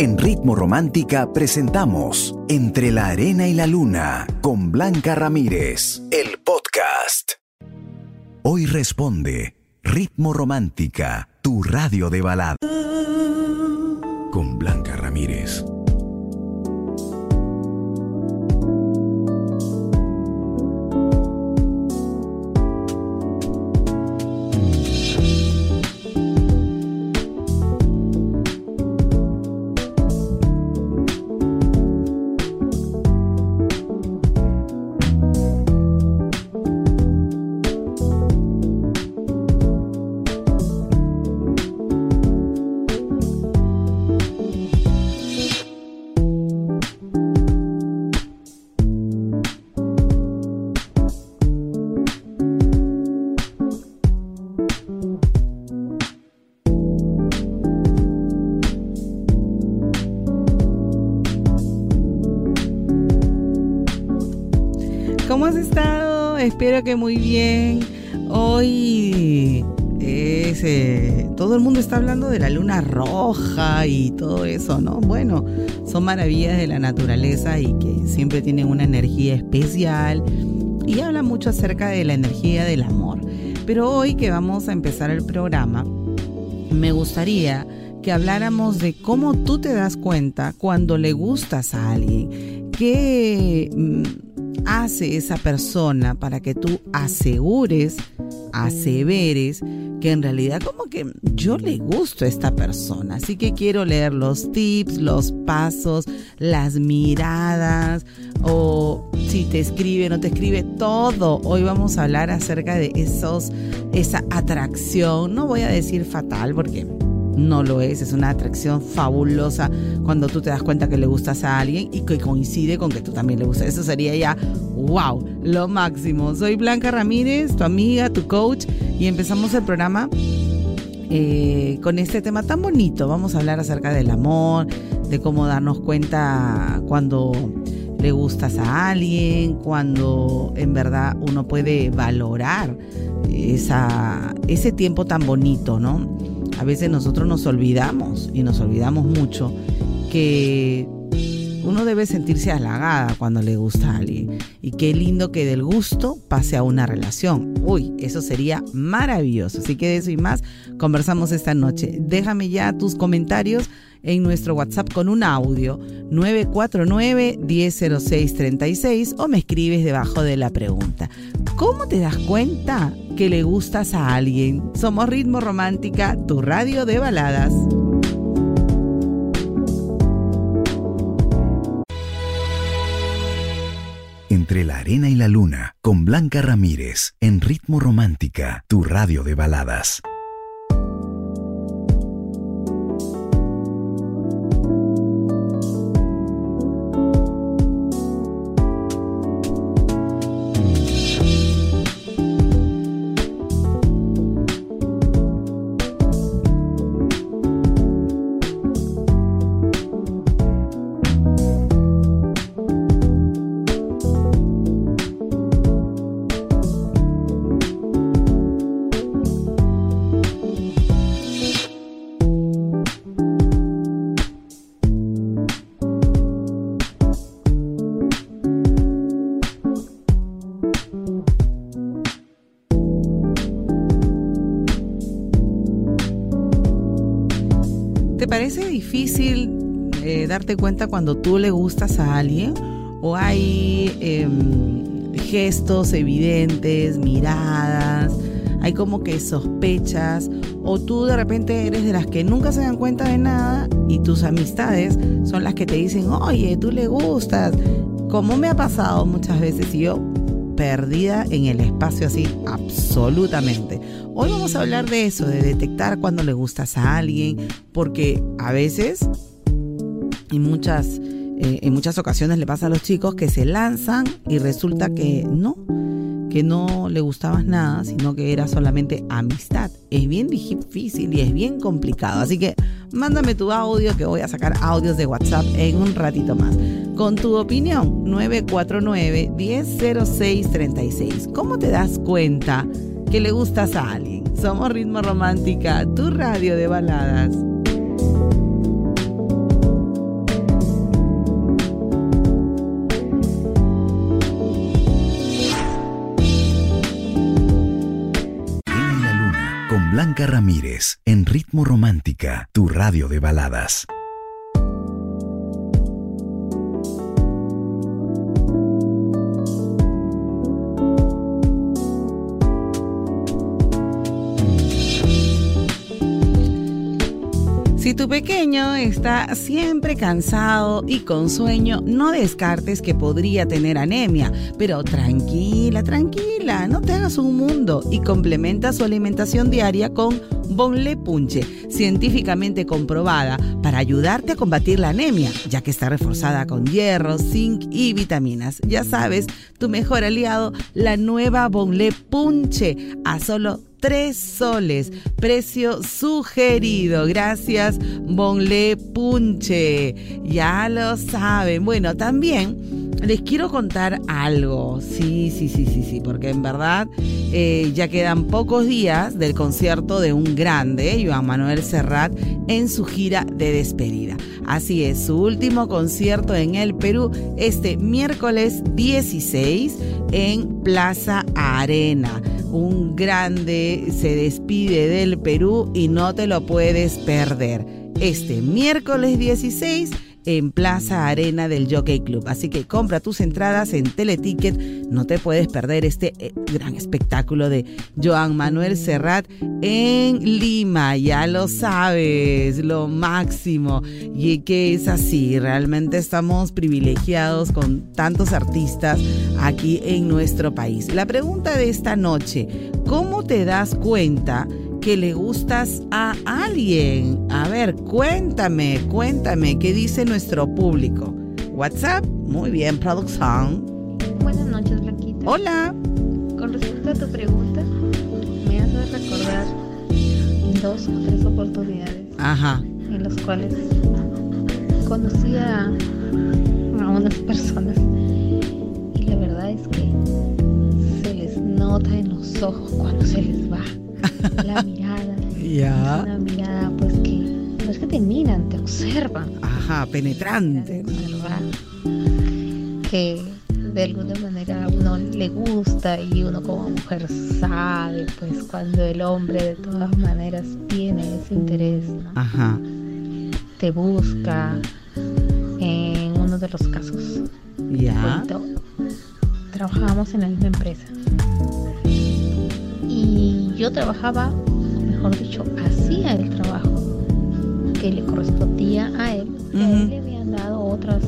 En Ritmo Romántica presentamos Entre la Arena y la Luna con Blanca Ramírez, el podcast. Hoy responde Ritmo Romántica, tu radio de balada. Con Blanca Ramírez. Que muy bien. Hoy es, eh, todo el mundo está hablando de la luna roja y todo eso, ¿no? Bueno, son maravillas de la naturaleza y que siempre tienen una energía especial y habla mucho acerca de la energía del amor. Pero hoy que vamos a empezar el programa, me gustaría que habláramos de cómo tú te das cuenta cuando le gustas a alguien. ¿Qué mm, hace esa persona para que tú asegures, aseveres que en realidad como que yo le gusto a esta persona? Así que quiero leer los tips, los pasos, las miradas o si te escribe, no te escribe, todo. Hoy vamos a hablar acerca de esos, esa atracción. No voy a decir fatal porque no lo es, es una atracción fabulosa cuando tú te das cuenta que le gustas a alguien y que coincide con que tú también le gustas. Eso sería ya, wow, lo máximo. Soy Blanca Ramírez, tu amiga, tu coach, y empezamos el programa eh, con este tema tan bonito. Vamos a hablar acerca del amor, de cómo darnos cuenta cuando le gustas a alguien, cuando en verdad uno puede valorar esa, ese tiempo tan bonito, ¿no? A veces nosotros nos olvidamos y nos olvidamos mucho que uno debe sentirse halagada cuando le gusta a alguien. Y qué lindo que del gusto pase a una relación. Uy, eso sería maravilloso. Así que de eso y más conversamos esta noche. Déjame ya tus comentarios en nuestro WhatsApp con un audio 949-100636 o me escribes debajo de la pregunta. ¿Cómo te das cuenta que le gustas a alguien? Somos Ritmo Romántica, tu radio de baladas. Entre la arena y la luna con Blanca Ramírez en Ritmo Romántica, tu radio de baladas. Difícil eh, darte cuenta cuando tú le gustas a alguien? ¿O hay em, gestos evidentes, miradas? Hay como que sospechas. O tú de repente eres de las que nunca se dan cuenta de nada y tus amistades son las que te dicen, oye, tú le gustas. Como me ha pasado muchas veces y yo perdida en el espacio así, absolutamente. Hoy vamos a hablar de eso, de detectar cuando le gustas a alguien, porque a veces, en muchas, eh, en muchas ocasiones le pasa a los chicos que se lanzan y resulta que no, que no le gustabas nada, sino que era solamente amistad. Es bien difícil y es bien complicado. Así que mándame tu audio que voy a sacar audios de WhatsApp en un ratito más con tu opinión 949-100636. ¿Cómo te das cuenta que le gustas a alguien? Somos Ritmo Romántica, tu radio de baladas. Viene la luna con Blanca Ramírez en Ritmo Romántica, tu radio de baladas. Si tu pequeño está siempre cansado y con sueño, no descartes que podría tener anemia, pero tranquila, tranquila, no te hagas un mundo y complementa su alimentación diaria con Bonle Punche, científicamente comprobada para ayudarte a combatir la anemia, ya que está reforzada con hierro, zinc y vitaminas. Ya sabes, tu mejor aliado, la nueva Bonle Punche, a solo 3 soles. Precio sugerido. Gracias, Bonle Punche. Ya lo saben. Bueno, también les quiero contar algo. Sí, sí, sí, sí, sí. Porque en verdad eh, ya quedan pocos días del concierto de un grande, Joan Manuel Serrat, en su gira de despedida. Así es, su último concierto en el Perú este miércoles 16 en Plaza Arena un grande se despide del Perú y no te lo puedes perder. Este miércoles 16 en Plaza Arena del Jockey Club. Así que compra tus entradas en Teleticket. No te puedes perder este eh, gran espectáculo de Joan Manuel Serrat en Lima. Ya lo sabes, lo máximo. Y que es así, realmente estamos privilegiados con tantos artistas aquí en nuestro país. La pregunta de esta noche, ¿cómo te das cuenta? Que le gustas a alguien. A ver, cuéntame, cuéntame, ¿qué dice nuestro público? WhatsApp, muy bien, producción. Buenas noches, Blanquita. Hola. Con respecto a tu pregunta, me hace recordar dos o tres oportunidades Ajá. en las cuales conocí a, a unas personas y la verdad es que se les nota en los ojos cuando se les va la mirada. Ya. Una mirada pues que no es que te miran, te observan. Ajá, penetrante. Que de alguna manera a uno le gusta y uno como mujer sabe pues cuando el hombre de todas maneras tiene ese interés, ¿no? Ajá. te busca en uno de los casos. Ya. Cuento, trabajábamos en la misma empresa. Yo trabajaba, mejor dicho, hacía el trabajo que le correspondía a él. Y a él le habían dado otras,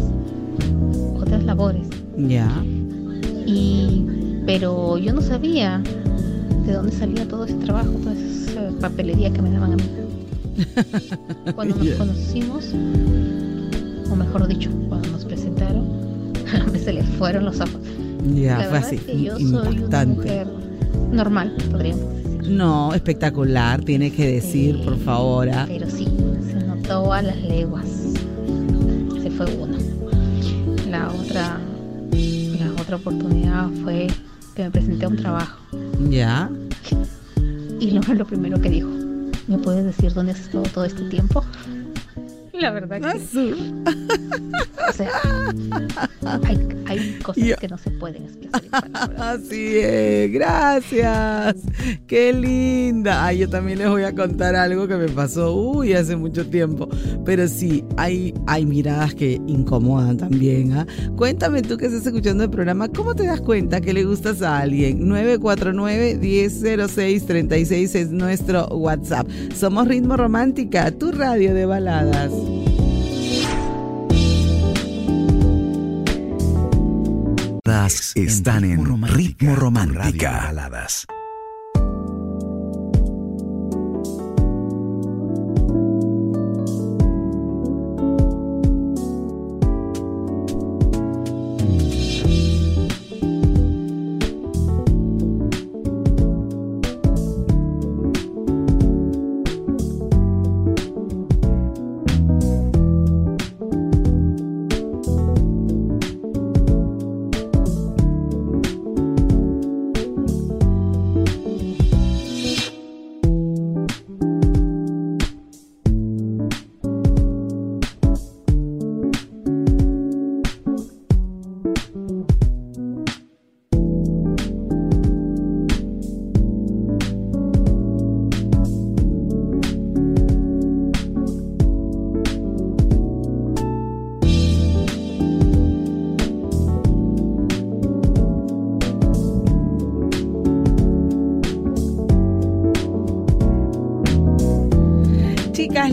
otras labores. Ya. Y, pero yo no sabía de dónde salía todo ese trabajo, toda esa papelería que me daban a mí. Cuando nos conocimos, o mejor dicho, cuando nos presentaron, se le fueron los ojos. Ya, fue verdad así. es que yo soy una mujer normal, podríamos. No, espectacular, tiene que decir, por favor. ah. Pero sí, se notó a las leguas. Se fue una. La otra, la otra oportunidad fue que me presenté a un trabajo. Ya. Y lo, lo primero que dijo, ¿me puedes decir dónde has estado todo este tiempo? La verdad que, Azul. o sea, hay, hay cosas que no se pueden en palabras. Así es, gracias. Qué linda. Ay, yo también les voy a contar algo que me pasó, uy, hace mucho tiempo. Pero sí, hay, hay miradas que incomodan también. ¿ah? Cuéntame tú que estás escuchando el programa, ¿cómo te das cuenta que le gustas a alguien? 949-1006-36 es nuestro WhatsApp. Somos Ritmo Romántica, tu radio de baladas. Están en Ritmo Romántica. Baladas. Chicas,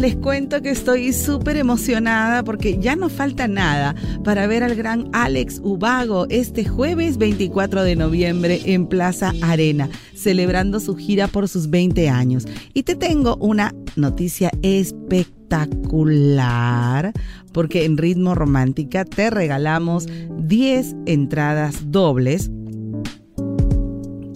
les cuento que estoy súper emocionada porque ya no falta nada para ver al gran Alex Ubago este jueves 24 de noviembre en Plaza Arena, celebrando su gira por sus 20 años. Y te tengo una noticia espectacular porque en Ritmo Romántica te regalamos 10 entradas dobles.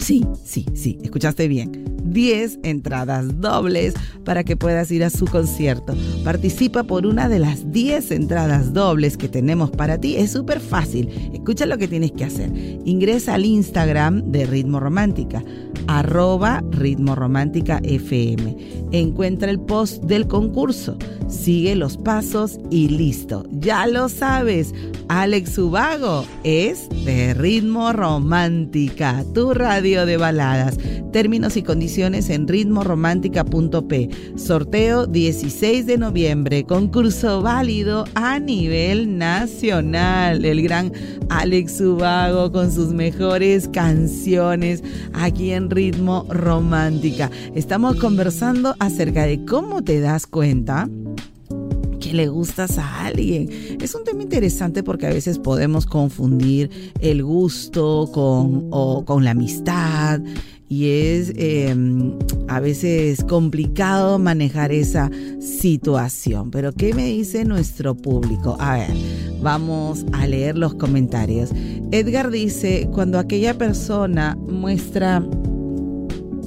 Sí, sí, sí, escuchaste bien 10 entradas dobles para que puedas ir a su concierto. Participa por una de las 10 entradas dobles que tenemos para ti. Es súper fácil. Escucha lo que tienes que hacer. Ingresa al Instagram de Ritmo Romántica, arroba Ritmo Romántica FM. Encuentra el post del concurso. Sigue los pasos y listo. Ya lo sabes. Alex Ubago es de Ritmo Romántica, tu radio de baladas. Términos y condiciones en ritmoromántica.p. Sorteo 16 de noviembre. Concurso válido a nivel nacional. El gran Alex Ubago con sus mejores canciones aquí en Ritmo Romántica. Estamos conversando acerca de cómo te das cuenta que le gustas a alguien. Es un tema interesante porque a veces podemos confundir el gusto con, con la amistad y es em, a veces complicado manejar esa situación. Pero ¿qué me dice nuestro público? A ver, vamos a leer los comentarios. Edgar dice, cuando aquella persona muestra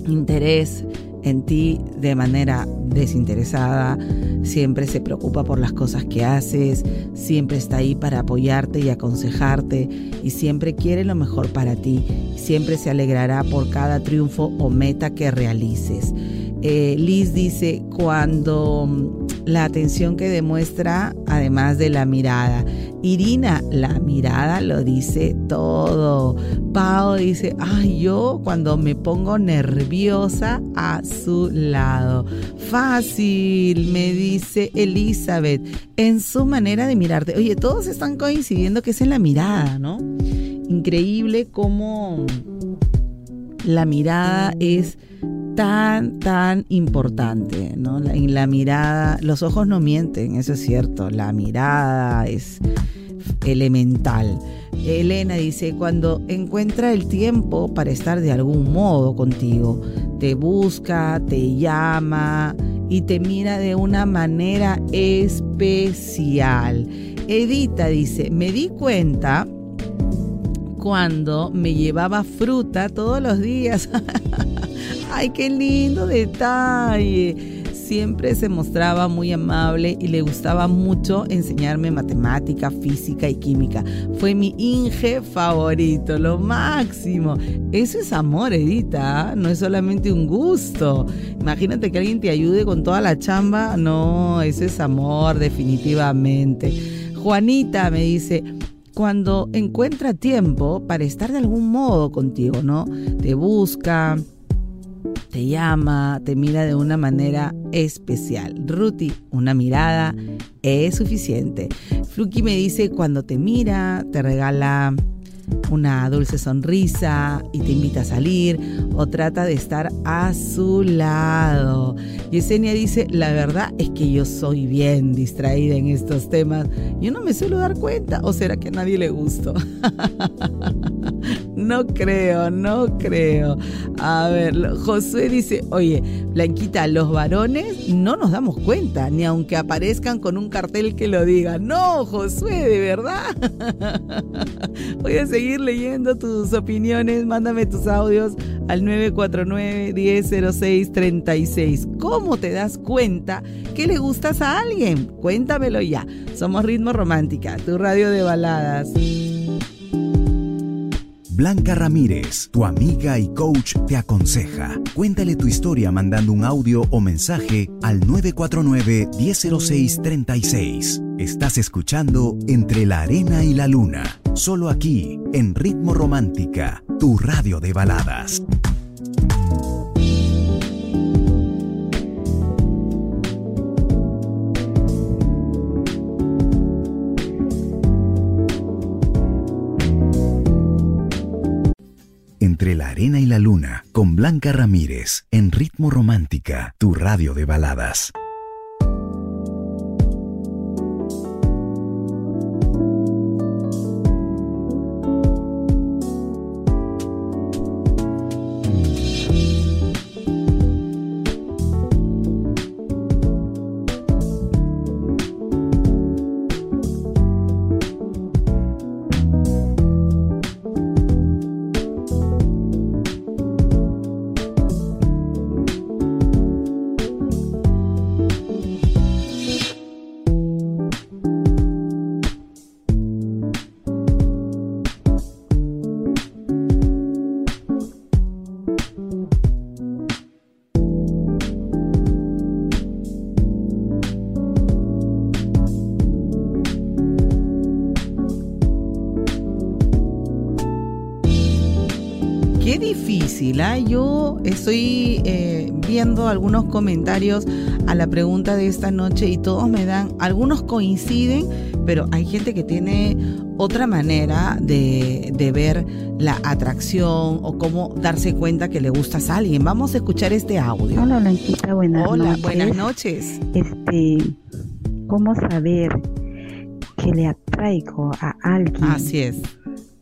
interés en ti de manera desinteresada, siempre se preocupa por las cosas que haces, siempre está ahí para apoyarte y aconsejarte y siempre quiere lo mejor para ti, siempre se alegrará por cada triunfo o meta que realices. Eh, Liz dice, cuando mm, la atención que demuestra, además de la mirada. Irina, la mirada lo dice todo. Pau dice, ay, yo cuando me pongo nerviosa a su lado. Fácil, me dice Elizabeth, en su manera de mirarte. Oye, todos están coincidiendo que es en la mirada, ¿no? Increíble cómo la mirada es tan, tan importante, ¿no? En la mirada, los ojos no mienten, eso es cierto, la mirada es elemental. Elena dice, cuando encuentra el tiempo para estar de algún modo contigo, te busca, te llama y te mira de una manera especial. Edita dice, me di cuenta cuando me llevaba fruta todos los días. ¡Ay, qué lindo detalle! Siempre se mostraba muy amable y le gustaba mucho enseñarme matemática, física y química. Fue mi Inge favorito, lo máximo. Eso es amor, Edita, ¿ah? no es solamente un gusto. Imagínate que alguien te ayude con toda la chamba. No, eso es amor, definitivamente. Juanita me dice, cuando encuentra tiempo para estar de algún modo contigo, ¿no? Te busca, te llama, te mira de una manera especial. Ruti, una mirada es suficiente. Fluki me dice, cuando te mira, te regala una dulce sonrisa y te invita a salir o trata de estar a su lado. Yesenia dice, la verdad es que yo soy bien distraída en estos temas. Yo no me suelo dar cuenta. ¿O será que a nadie le gustó? no creo, no creo. A ver, Josué dice, oye, Blanquita, los varones no nos damos cuenta, ni aunque aparezcan con un cartel que lo diga. No, Josué, de verdad. Voy a seguir leyendo tus opiniones. Mándame tus audios al 949-1006-36. ¿Cómo te das cuenta que le gustas a alguien? Cuéntamelo ya. Somos Ritmo Romántica, tu radio de baladas. Blanca Ramírez, tu amiga y coach, te aconseja. Cuéntale tu historia mandando un audio o mensaje al 949-1006-36. Estás escuchando Entre la Arena y la Luna, solo aquí, en Ritmo Romántica, tu radio de baladas. Entre la arena y la luna, con Blanca Ramírez, en Ritmo Romántica, tu radio de baladas. Estoy eh, viendo algunos comentarios a la pregunta de esta noche y todos me dan, algunos coinciden, pero hay gente que tiene otra manera de, ver la atracción o cómo darse cuenta que le gustas a alguien. Vamos a escuchar este audio. Hola Blanquita, buenas Hola, noches. buenas noches. Este, ¿cómo saber que le atraigo a alguien? Así es.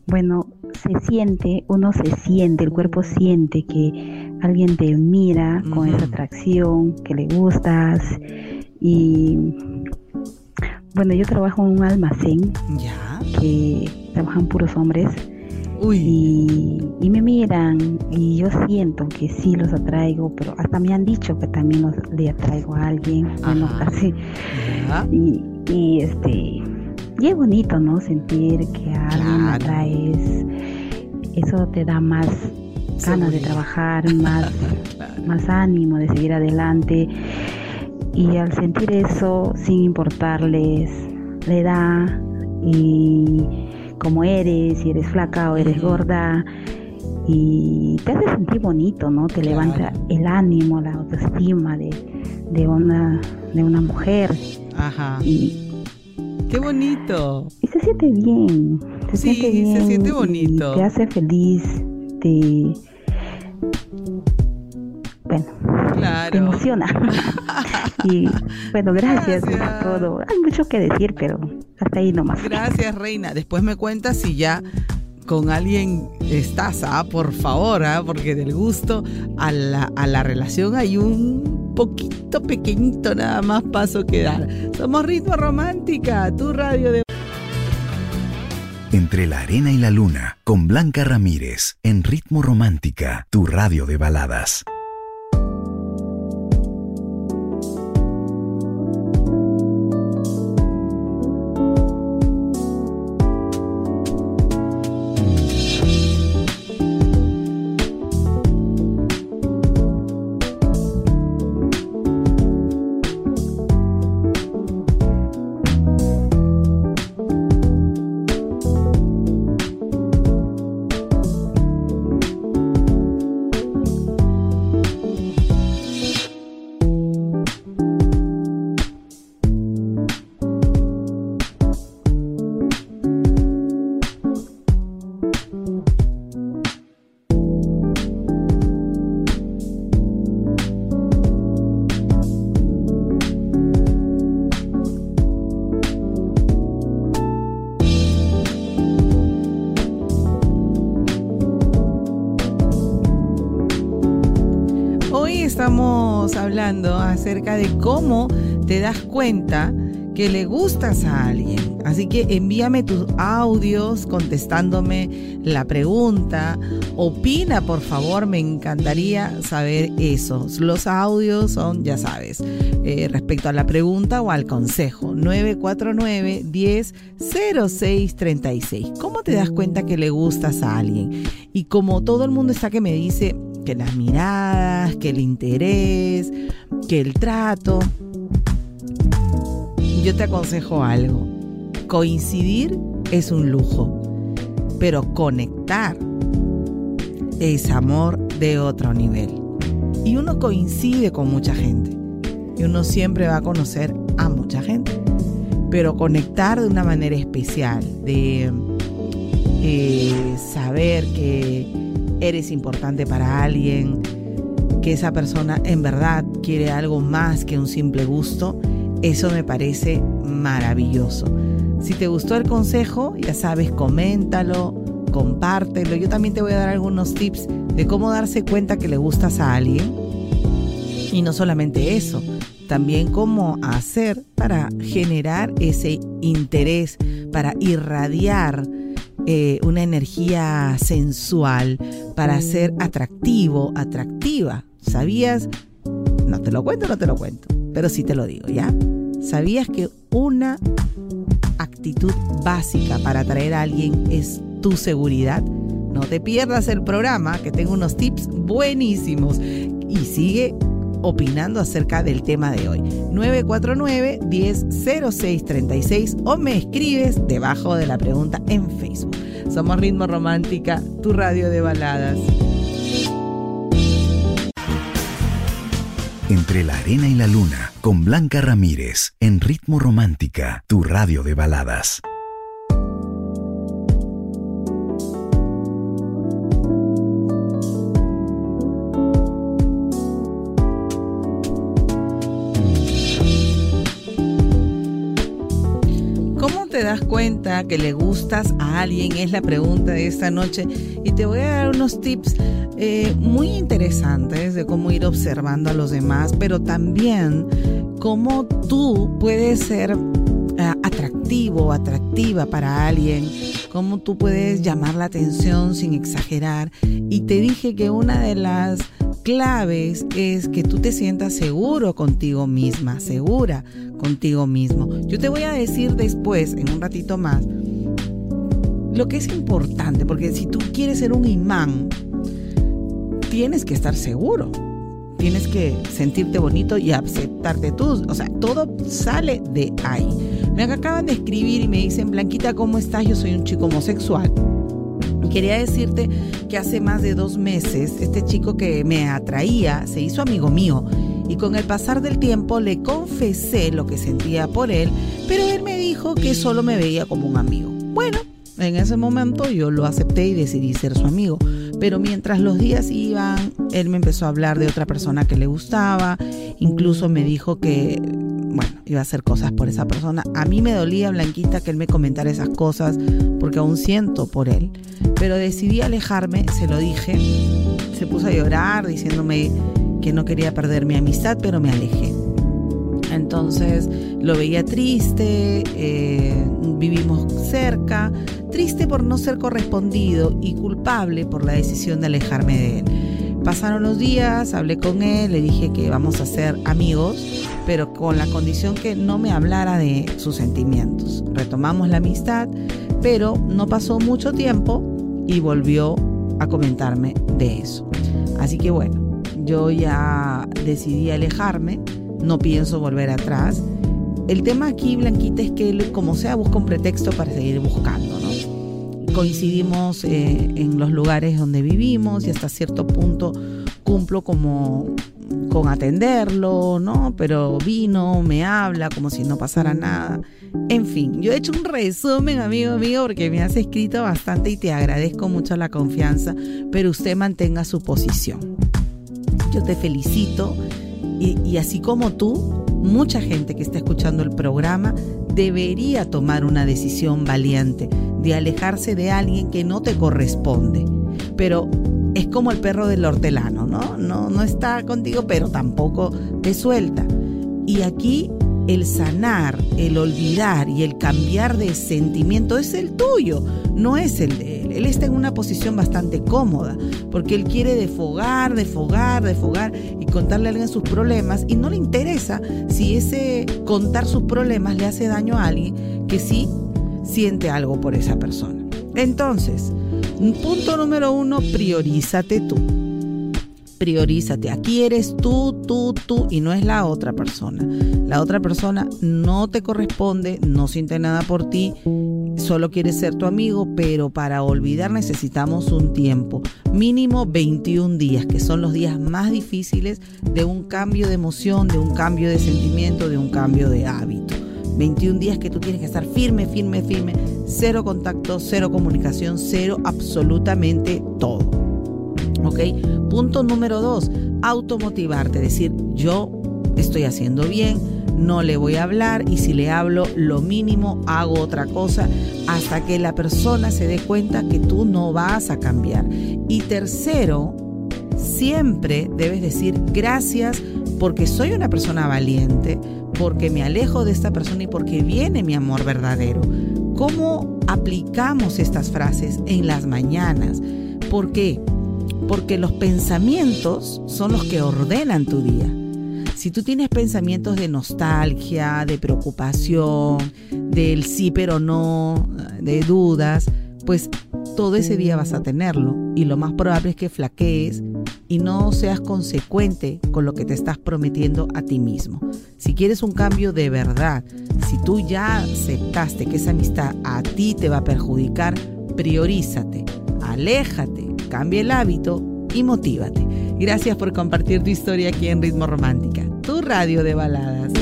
Bueno, se siente, uno se siente, el cuerpo siente que alguien te mira con esa atracción, que le gustas y bueno, yo trabajo en un almacén ya. que trabajan puros hombres Y, me miran y yo siento que sí los atraigo, pero hasta me han dicho que también los, le atraigo a alguien, bueno, casi. Y, y este y es bonito, ¿no? Sentir que a alguien atraes. Eso te da más ganas de trabajar, más, más ánimo de seguir adelante. Y al sentir eso, sin importarles la edad y cómo eres, si eres flaca o eres gorda, y te hace sentir bonito, ¿no? Te levanta el ánimo, la autoestima de, de, una, de una mujer. Ajá. Y, Qué bonito. Y se siente bien. Se sí, siente bien. se siente bonito. Te hace feliz. Te. Bueno, claro. te emociona. y bueno, gracias, por todo. Hay mucho que decir, pero hasta ahí nomás. Gracias, Reina. Después me cuentas si ya con alguien estás, ah, por favor, ah, porque del gusto a la, a la relación hay un poquito pequeñito nada más paso que dar. Somos Ritmo Romántica, tu radio de... Entre la arena y la luna, con Blanca Ramírez, en Ritmo Romántica, tu radio de baladas. Hablando acerca de cómo te das cuenta que le gustas a alguien. Así que envíame tus audios contestándome la pregunta. Opina, por favor, me encantaría saber eso. Los audios son, ya sabes, eh, respecto a la pregunta o al consejo. 949 10 36 ¿Cómo te das cuenta que le gustas a alguien? Y como todo el mundo está que me dice, que las miradas, que el interés, que el trato. Yo te aconsejo algo. Coincidir es un lujo, pero conectar es amor de otro nivel. Y uno coincide con mucha gente. Y uno siempre va a conocer a mucha gente. Pero conectar de una manera especial, de eh, saber que eres importante para alguien, que esa persona en verdad quiere algo más que un simple gusto, eso me parece maravilloso. Si te gustó el consejo, ya sabes, coméntalo, compártelo. Yo también te voy a dar algunos tips de cómo darse cuenta que le gustas a alguien. Y no solamente eso, también cómo hacer para generar ese interés, para irradiar eh, una energía sensual para ser atractivo, atractiva. ¿Sabías? No te lo cuento, no te lo cuento, pero sí te lo digo, ¿ya? ¿Sabías que una actitud básica para atraer a alguien es tu seguridad? No te pierdas el programa, que tengo unos tips buenísimos. Y sigue opinando acerca del tema de hoy. 949-100636 o me escribes debajo de la pregunta en Facebook. Somos Ritmo Romántica, tu radio de baladas. Entre la arena y la luna, con Blanca Ramírez, en Ritmo Romántica, tu radio de baladas. Te das cuenta que le gustas a alguien? Es la pregunta de esta noche. Y te voy a dar unos tips eh, muy interesantes de cómo ir observando a los demás, pero también cómo tú puedes ser eh, atractivo atractiva para alguien, cómo tú puedes llamar la atención sin exagerar. Y te dije que una de las claves es que tú te sientas seguro contigo misma, segura contigo mismo. Yo te voy a decir después, en un ratito más, lo que es importante, porque si tú quieres ser un imán, tienes que estar seguro. Tienes que sentirte bonito y aceptarte tú. O sea, todo sale de ahí. Me acaban de escribir y me dicen, Blanquita, ¿cómo estás? Yo soy un chico homosexual. Quería decirte que hace más de dos meses este chico que me atraía se hizo amigo mío y con el pasar del tiempo le confesé lo que sentía por él, pero él me dijo que solo me veía como un amigo. Bueno, en ese momento yo lo acepté y decidí ser su amigo, pero mientras los días iban, él me empezó a hablar de otra persona que le gustaba, incluso me dijo que bueno, iba a hacer cosas por esa persona. A mí me dolía, Blanquita, que él me comentara esas cosas, porque aún siento por él. Pero decidí alejarme, se lo dije. Se puso a llorar diciéndome que no quería perder mi amistad, pero me alejé. Entonces lo veía triste, eh, vivimos cerca, triste por no ser correspondido y culpable por la decisión de alejarme de él. Pasaron los días, hablé con él, le dije que vamos a ser amigos, pero con la condición que no me hablara de sus sentimientos. Retomamos la amistad, pero no pasó mucho tiempo y volvió a comentarme de eso. Así que bueno, yo ya decidí alejarme, no pienso volver atrás. El tema aquí, Blanquita, es que él, como sea, busca un pretexto para seguir buscando, ¿no? Coincidimos eh, en los lugares donde vivimos y hasta cierto punto cumplo como con atenderlo, ¿no? Pero vino, me habla como si no pasara nada. En fin, yo he hecho un resumen, amigo mío, porque me has escrito bastante y te agradezco mucho la confianza, pero usted mantenga su posición yo te felicito y, así como tú, mucha gente que está escuchando el programa debería tomar una decisión valiente de alejarse de alguien que no te corresponde. Pero es como el perro del hortelano, ¿no? No, no está contigo, pero tampoco te suelta. Y aquí el sanar, el olvidar y el cambiar de sentimiento es el tuyo, no es el de él. Está en una posición bastante cómoda porque él quiere defogar, defogar, defogar y contarle a alguien sus problemas y no le interesa si ese contar sus problemas le hace daño a alguien que sí siente algo por esa persona. Entonces, punto número uno, priorízate tú priorízate. Aquí eres tú, tú, tú y no es la otra persona. La otra persona no te corresponde, no siente nada por ti, solo quiere ser tu amigo, pero para olvidar necesitamos un tiempo, mínimo 21 días, que son los días más difíciles de un cambio de emoción, de un cambio de sentimiento, de un cambio de hábito. 21 días que tú tienes que estar firme, firme, firme, cero contacto, cero comunicación, cero absolutamente todo. ¿Ok? Punto número dos, automotivarte, decir yo estoy haciendo bien, no le voy a hablar y si le hablo lo mínimo hago otra cosa hasta que la persona se dé cuenta que tú no vas a cambiar. Y tercero, siempre debes decir gracias porque soy una persona valiente, porque me alejo de esta persona y porque viene mi amor verdadero. ¿Cómo aplicamos estas frases en las mañanas? ¿Por qué? Porque los pensamientos son los que ordenan tu día. Si tú tienes pensamientos de nostalgia, de preocupación, del sí pero no, de dudas, pues todo ese día vas a tenerlo y lo más probable es que flaquees y no seas consecuente con lo que te estás prometiendo a ti mismo. Si quieres un cambio de verdad, si tú ya aceptaste que esa amistad a ti te va a perjudicar, priorízate, aléjate cambia el hábito y motívate. Gracias por compartir tu historia aquí en Ritmo Romántica, tu radio de baladas.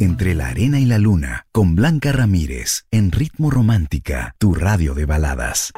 Entre la arena y la luna, con Blanca Ramírez, en Ritmo Romántica, tu radio de baladas.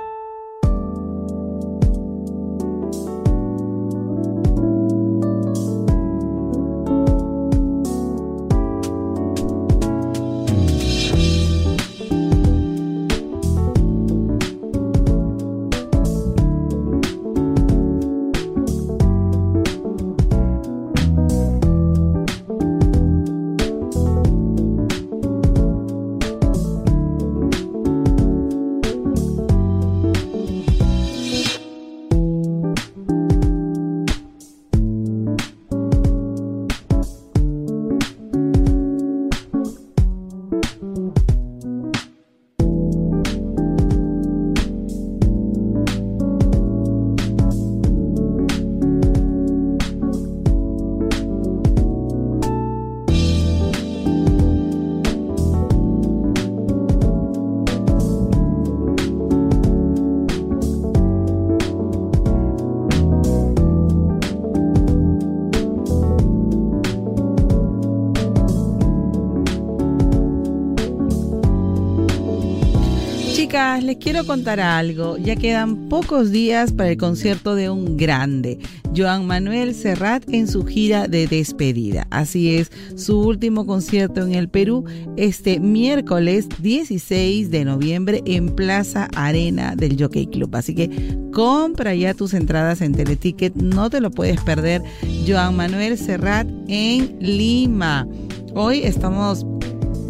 Les quiero contar algo. Ya quedan pocos días para el concierto de un grande, Joan Manuel Serrat, en su gira de despedida. Así es, su último concierto en el Perú este miércoles 16 de noviembre en Plaza Arena del Jockey Club. Así que compra ya tus entradas en Teleticket, no te lo puedes perder. Joan Manuel Serrat en Lima. Hoy estamos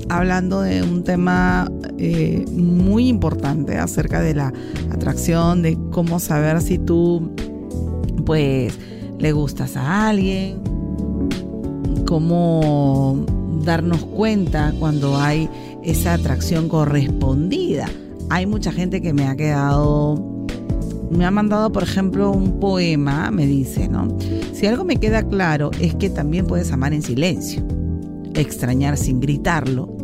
hablando de un tema eh, muy importante acerca de la atracción, de cómo saber si tú pues le gustas a alguien, cómo darnos cuenta cuando hay esa atracción correspondida. Hay mucha gente que me ha quedado, me ha mandado por ejemplo un poema, me dice, ¿no? Si algo me queda claro es que también puedes amar en silencio, extrañar sin gritarlo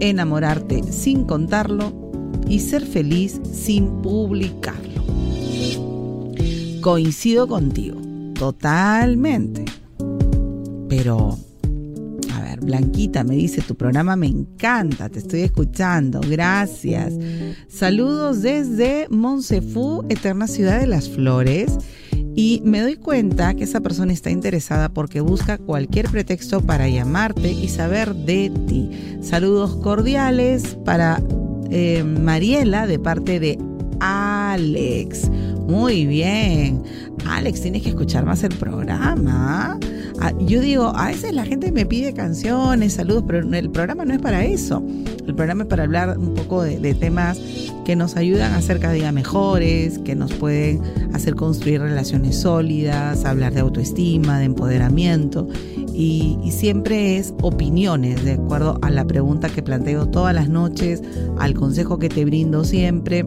enamorarte sin contarlo y ser feliz sin publicarlo. Coincido contigo, totalmente. Pero, a ver, Blanquita me dice, tu programa me encanta, te estoy escuchando, gracias. Saludos desde Monsefú, Eterna Ciudad de las Flores. Y me doy cuenta que esa persona está interesada porque busca cualquier pretexto para llamarte y saber de ti. Saludos cordiales para eh, Mariela de parte de Alex. Muy bien. Alex, tienes que escuchar más el programa. Ah, yo digo, a veces la gente me pide canciones, saludos, pero el programa no es para eso. El programa es para hablar un poco de, temas que nos ayudan a ser cada día mejores, que nos pueden hacer construir relaciones sólidas, hablar de autoestima, de empoderamiento. Y, y, siempre es opiniones, de acuerdo a la pregunta que planteo todas las noches, al consejo que te brindo siempre.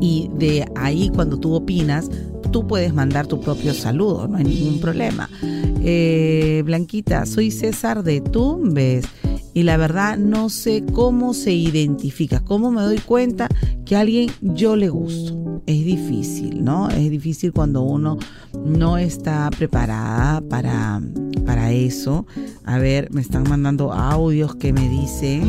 Y de ahí cuando tú opinas, tú puedes mandar tu propio saludo, no hay ningún problema. Eh, Blanquita, soy César de Tumbes y la verdad no sé cómo se identifica, cómo me doy cuenta que a alguien yo le gusto. Es difícil, ¿no? Es difícil cuando uno no está preparada para, para eso. A ver, me están mandando audios que me dicen.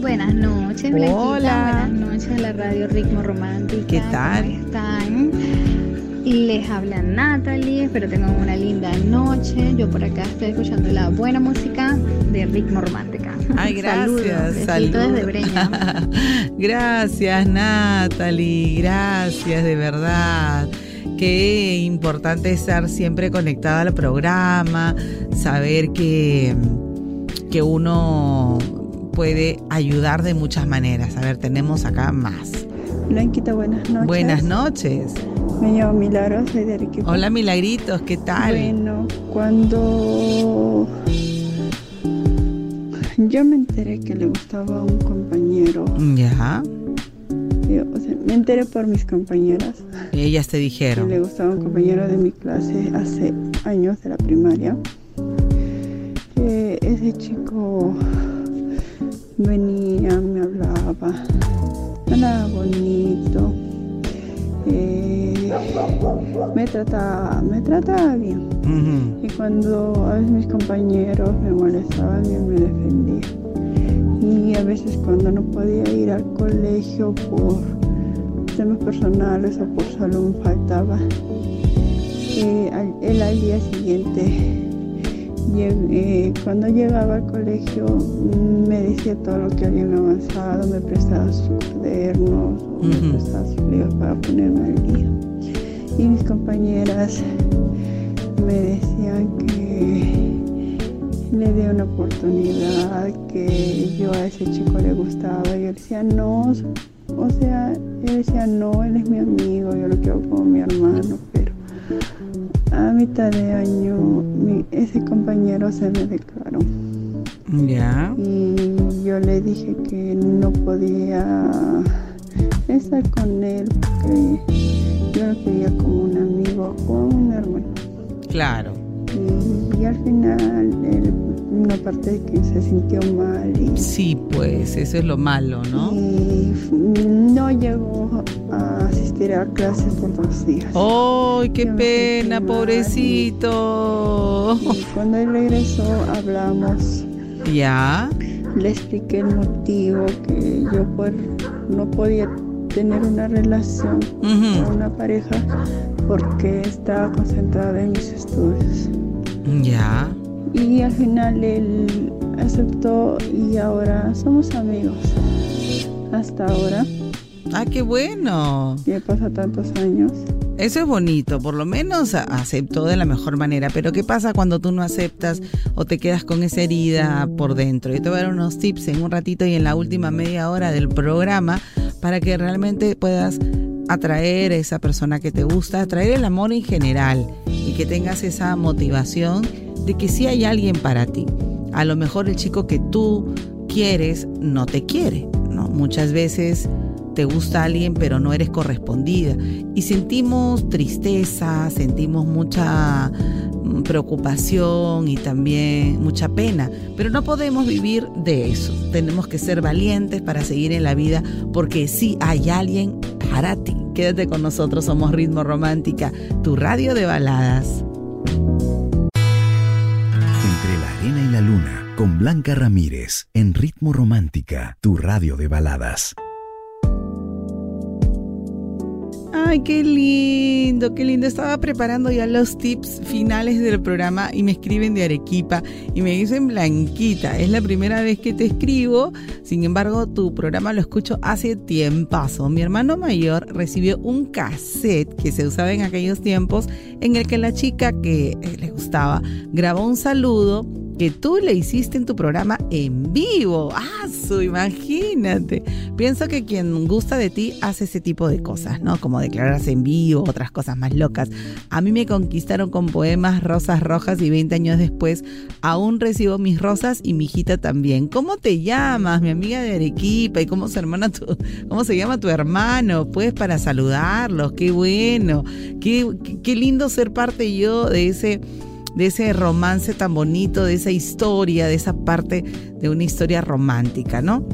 Buenas noches, Blanquita. Hola. Buenas noches a la radio Ritmo Romántica. ¿Qué tal? ¿Cómo están? Les habla Natalie, espero tengan una linda noche. Yo por acá estoy escuchando la buena música de Ritmo Romántica. Ay, gracias. Saludos, desde Breña. gracias, Natalie. Gracias, de verdad. Qué importante estar siempre conectada al programa, saber que, que uno puede ayudar de muchas maneras. A ver, tenemos acá más. Blanquita, buenas noches. Buenas noches. Me llamo Milagros, soy de Arequipa. Hola Milagritos, ¿qué tal? Bueno, cuando yo me enteré que le gustaba a un compañero. Ya. o sea, me enteré por mis compañeras. Ellas te dijeron. Que le gustaba un compañero de mi clase hace años de la primaria. Que ese chico venía, me hablaba Era bonito. Eh, me trataba, me trataba bien. Y cuando a veces mis compañeros me molestaban, yo me defendía. Y a veces cuando no podía ir al colegio por temas personales o por salud faltaba. Eh, él al día siguiente eh, cuando llegaba al colegio mm, me decía todo lo que habían avanzado, me prestaba sus cuadernos, me prestaba sus libros para ponerme al día. Y mis compañeras me decían que le dé una oportunidad, que yo a ese chico le gustaba. Y yo decía, no, o sea, él decía, no, él es mi amigo, yo lo quiero como mi hermano, a mitad de año ese compañero se me declaró. Ya. Y yo le dije que no podía estar con él porque yo lo quería como un amigo o un hermano. Claro. Y, al final una parte de que se sintió mal. Y, sí, pues eso es lo malo, ¿no? Y no llegó a clases por dos días. ¡Ay, qué pena, pobrecito! Y cuando él regresó hablamos. ¿Ya? Le expliqué el motivo que yo no podía tener una relación con una pareja porque estaba concentrada en mis estudios. Ya. Y al final él aceptó y ahora somos amigos. Hasta ahora. Ah, qué bueno. ¿Qué pasa tantos años? Eso es bonito, por lo menos aceptó de la mejor manera, pero ¿qué pasa cuando tú no aceptas o te quedas con esa herida por dentro? Yo te voy a dar unos tips en un ratito y en la última media hora del programa para que realmente puedas atraer a esa persona que te gusta, atraer el amor en general y que tengas esa motivación de que sí hay alguien para ti. A lo mejor el chico que tú quieres no te quiere, ¿no? Muchas veces te gusta alguien pero no eres correspondida y sentimos tristeza, sentimos mucha mm, preocupación y también mucha pena, pero no podemos vivir de eso. Tenemos que ser valientes para seguir en la vida porque sí hay alguien para ti. Quédate con nosotros, somos Ritmo Romántica, tu radio de baladas. Entre la arena y la luna, con Blanca Ramírez, en Ritmo Romántica, tu radio de baladas. Ay, qué lindo, qué lindo. Estaba preparando ya los tips finales del programa y me escriben de Arequipa y me dicen Blanquita, es la primera vez que te escribo, sin embargo tu programa lo escucho hace tiempazo. Mi hermano mayor recibió un cassette que se usaba en aquellos tiempos en el que la chica que eh, le gustaba grabó un saludo que tú le hiciste en tu programa en vivo. ¡Ah, su! Imagínate. Pienso que quien gusta de ti hace ese tipo de cosas, ¿no? Como declararse en vivo, otras cosas más locas. A mí me conquistaron con poemas rosas rojas y 20 años después aún recibo mis rosas y mi hijita también. ¿Cómo te llamas, mi amiga de Arequipa? ¿Y cómo se, hermana tu, cómo se llama tu hermano? Pues para saludarlos. Qué bueno. Qué, qué lindo ser parte yo de ese de ese romance tan bonito, de esa historia, de esa parte de una historia romántica, ¿no?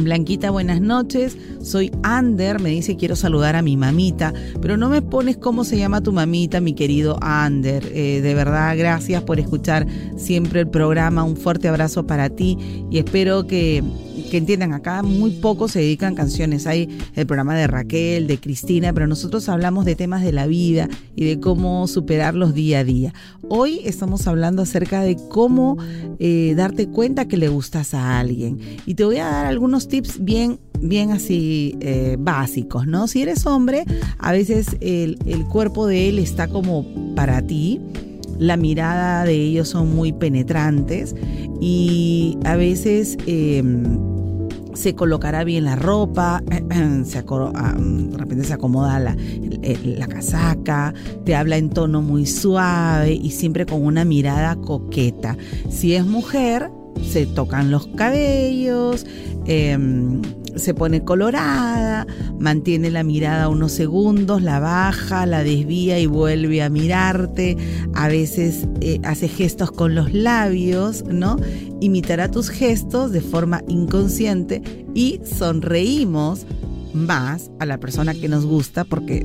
Blanquita, buenas noches. Soy Ander. Me dice quiero saludar a mi mamita, pero no me pones cómo se llama tu mamita, mi querido Ander. Eh, de verdad, gracias por escuchar siempre el programa. Un fuerte abrazo para ti y espero que que entiendan, acá muy pocos se dedican canciones. Hay el programa de Raquel, de Cristina, pero nosotros hablamos de temas de la vida y de cómo superarlos día a día. Hoy estamos hablando acerca de cómo eh, darte cuenta que le gustas a alguien. Y te voy a dar algunos tips bien bien así eh, básicos, ¿no? Si eres hombre, a veces el, cuerpo de él está como para ti, la mirada de ellos son muy penetrantes y a veces em, se colocará bien la ropa, se de repente se acomoda la, la, casaca, te habla en tono muy suave y siempre con una mirada coqueta. Si es mujer, se tocan los cabellos, em, se pone colorada, mantiene la mirada unos segundos, la baja, la desvía y vuelve a mirarte. A veces eh, hace gestos con los labios, ¿no? Imitará tus gestos de forma inconsciente y sonreímos más a la persona que nos gusta porque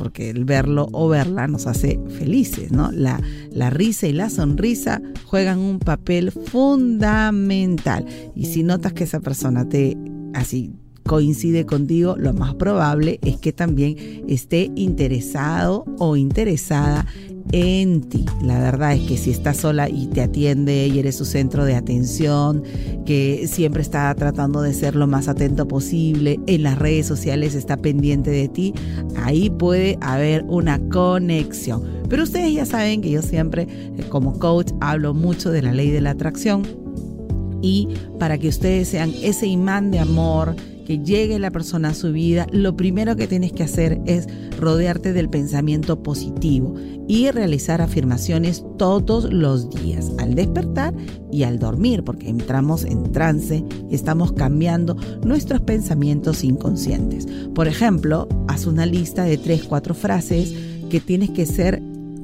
porque el verlo o verla nos hace felices, ¿no? La, la risa y la sonrisa juegan un papel fundamental. Y si notas que esa persona te así coincide contigo, lo más probable es que también esté interesado o interesada en ti. La verdad es que si estás sola y te atiende y eres su centro de atención, que siempre está tratando de ser lo más atento posible, en las redes sociales está pendiente de ti, ahí puede haber una conexión. Pero ustedes ya saben que yo siempre eh, como coach hablo mucho de la ley de la atracción y para que ustedes sean ese imán de amor, que llegue la persona a su vida, lo primero que tienes que hacer es rodearte del pensamiento positivo y realizar afirmaciones todos los días, al despertar y al dormir, porque entramos en trance estamos cambiando nuestros pensamientos inconscientes. Por ejemplo, haz una lista de 3, 4 frases que tienes que ser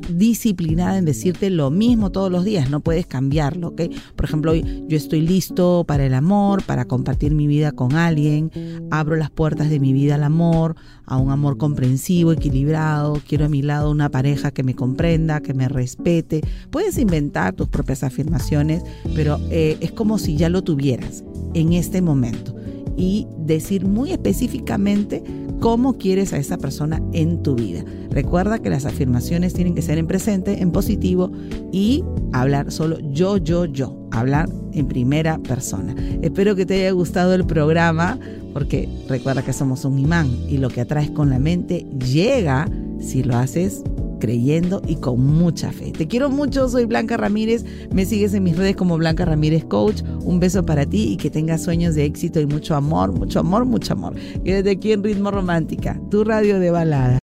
disciplinada en decirte lo mismo todos los días, no puedes cambiarlo, ¿ok? Por ejemplo, hoy yo estoy listo para el amor, para compartir mi vida con alguien, abro las puertas de mi vida al amor, a un amor comprensivo, equilibrado, quiero a mi lado una pareja que me comprenda, que me respete. Puedes inventar tus propias afirmaciones, pero eh, es como si ya lo tuvieras en este momento y decir muy específicamente cómo quieres a esa persona en tu vida. Recuerda que las afirmaciones tienen que ser en presente, en positivo y hablar solo yo, yo, yo, hablar en primera persona. Espero que te haya gustado el programa porque recuerda que somos un imán y lo que atraes con la mente llega si lo haces creyendo y con mucha fe. Te quiero mucho, soy Blanca Ramírez, me sigues en mis redes como Blanca Ramírez Coach, un beso para ti y que tengas sueños de éxito y mucho amor, mucho amor, mucho amor. Quédate aquí en Ritmo Romántica, tu radio de balada.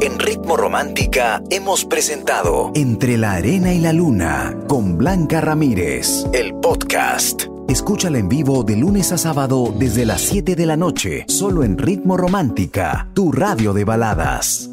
En Ritmo Romántica hemos presentado Entre la Arena y la Luna con Blanca Ramírez, el podcast. Escúchala en vivo de lunes a sábado desde las 7 de la noche, solo en Ritmo Romántica, tu radio de baladas.